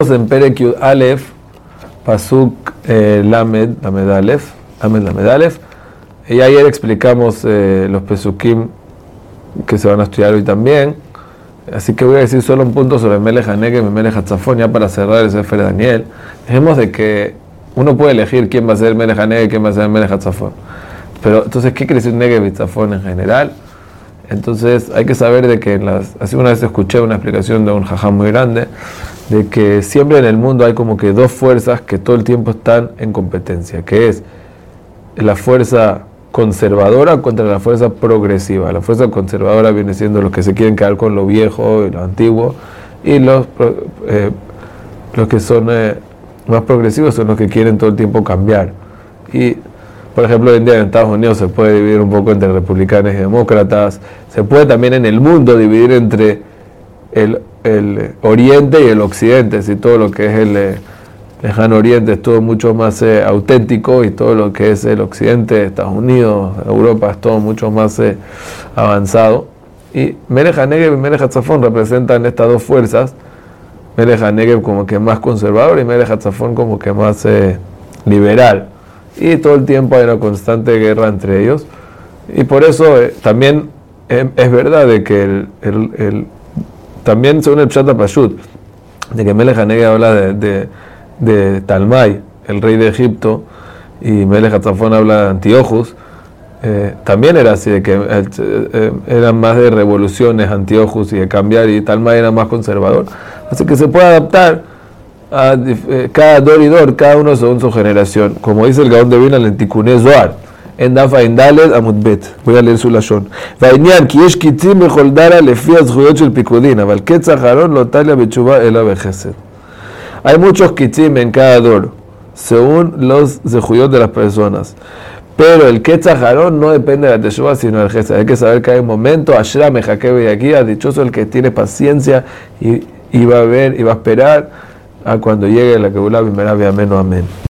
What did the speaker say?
en Perek Yud Aleph, Pasuk eh, Lamed, Lamed Aleph, Lamed Lamed Aleph. Y ayer explicamos eh, los Pesukim que se van a estudiar hoy también. Así que voy a decir solo un punto sobre Melech Hanegem y Melech Hatzafon, ya para cerrar el Sefer Daniel. Dejemos de que uno puede elegir quién va a ser Melech Hanegem y quién va a ser Melech Hatzafon. Pero entonces, ¿qué quiere decir Negev y Tzafon en general? Entonces hay que saber de que en las, hace una vez escuché una explicación de un jajam muy grande, de que siempre en el mundo hay como que dos fuerzas que todo el tiempo están en competencia, que es la fuerza conservadora contra la fuerza progresiva. La fuerza conservadora viene siendo los que se quieren quedar con lo viejo y lo antiguo, y los, eh, los que son eh, más progresivos son los que quieren todo el tiempo cambiar. Y por ejemplo, hoy en día en Estados Unidos se puede dividir un poco entre republicanos y demócratas. Se puede también en el mundo dividir entre el, el oriente y el occidente. Si todo lo que es el eh, lejano oriente es todo mucho más eh, auténtico y todo lo que es el occidente, Estados Unidos, Europa, es todo mucho más eh, avanzado. Y Melech Negev y Melech Hatzafón representan estas dos fuerzas. Melech Negev como que más conservador y Melech Hatzafón como que más liberal y todo el tiempo hay una constante guerra entre ellos. Y por eso eh, también eh, es verdad de que el, el, el, también según el Pshata Pashut, de que Melech Hanege habla de, de, de, el rey de Egipto, y Melech Hatzafón habla de Antiochus, eh, también era así, de que eh, eran más de revoluciones Antiochus y de cambiar, y Talmai era más conservador. Así que se puede adaptar a cada dor y dor, cada uno según su generación. Como dice el Gaón de Vilna en Tikkun Zohar, en Dafa Indalet Amudbet. Voy a leer su lashon. והעניין כי יש קיצים בכל דרה לפי הזכויות של פיקודין, אבל קץ אחרון לא טליה בתשובה אלא בחסד. Hay muchos kitzim en cada dor, según los zehuyot de las personas. Pero el Ketzaharón no depende de la Teshuvah, sino del Gesed. Hay que saber que hay un momento, Ashra Mejakebe y aquí, dichoso el que tiene paciencia y, y va a ver y va a esperar a cuando llegue la que primera vez amén o amén.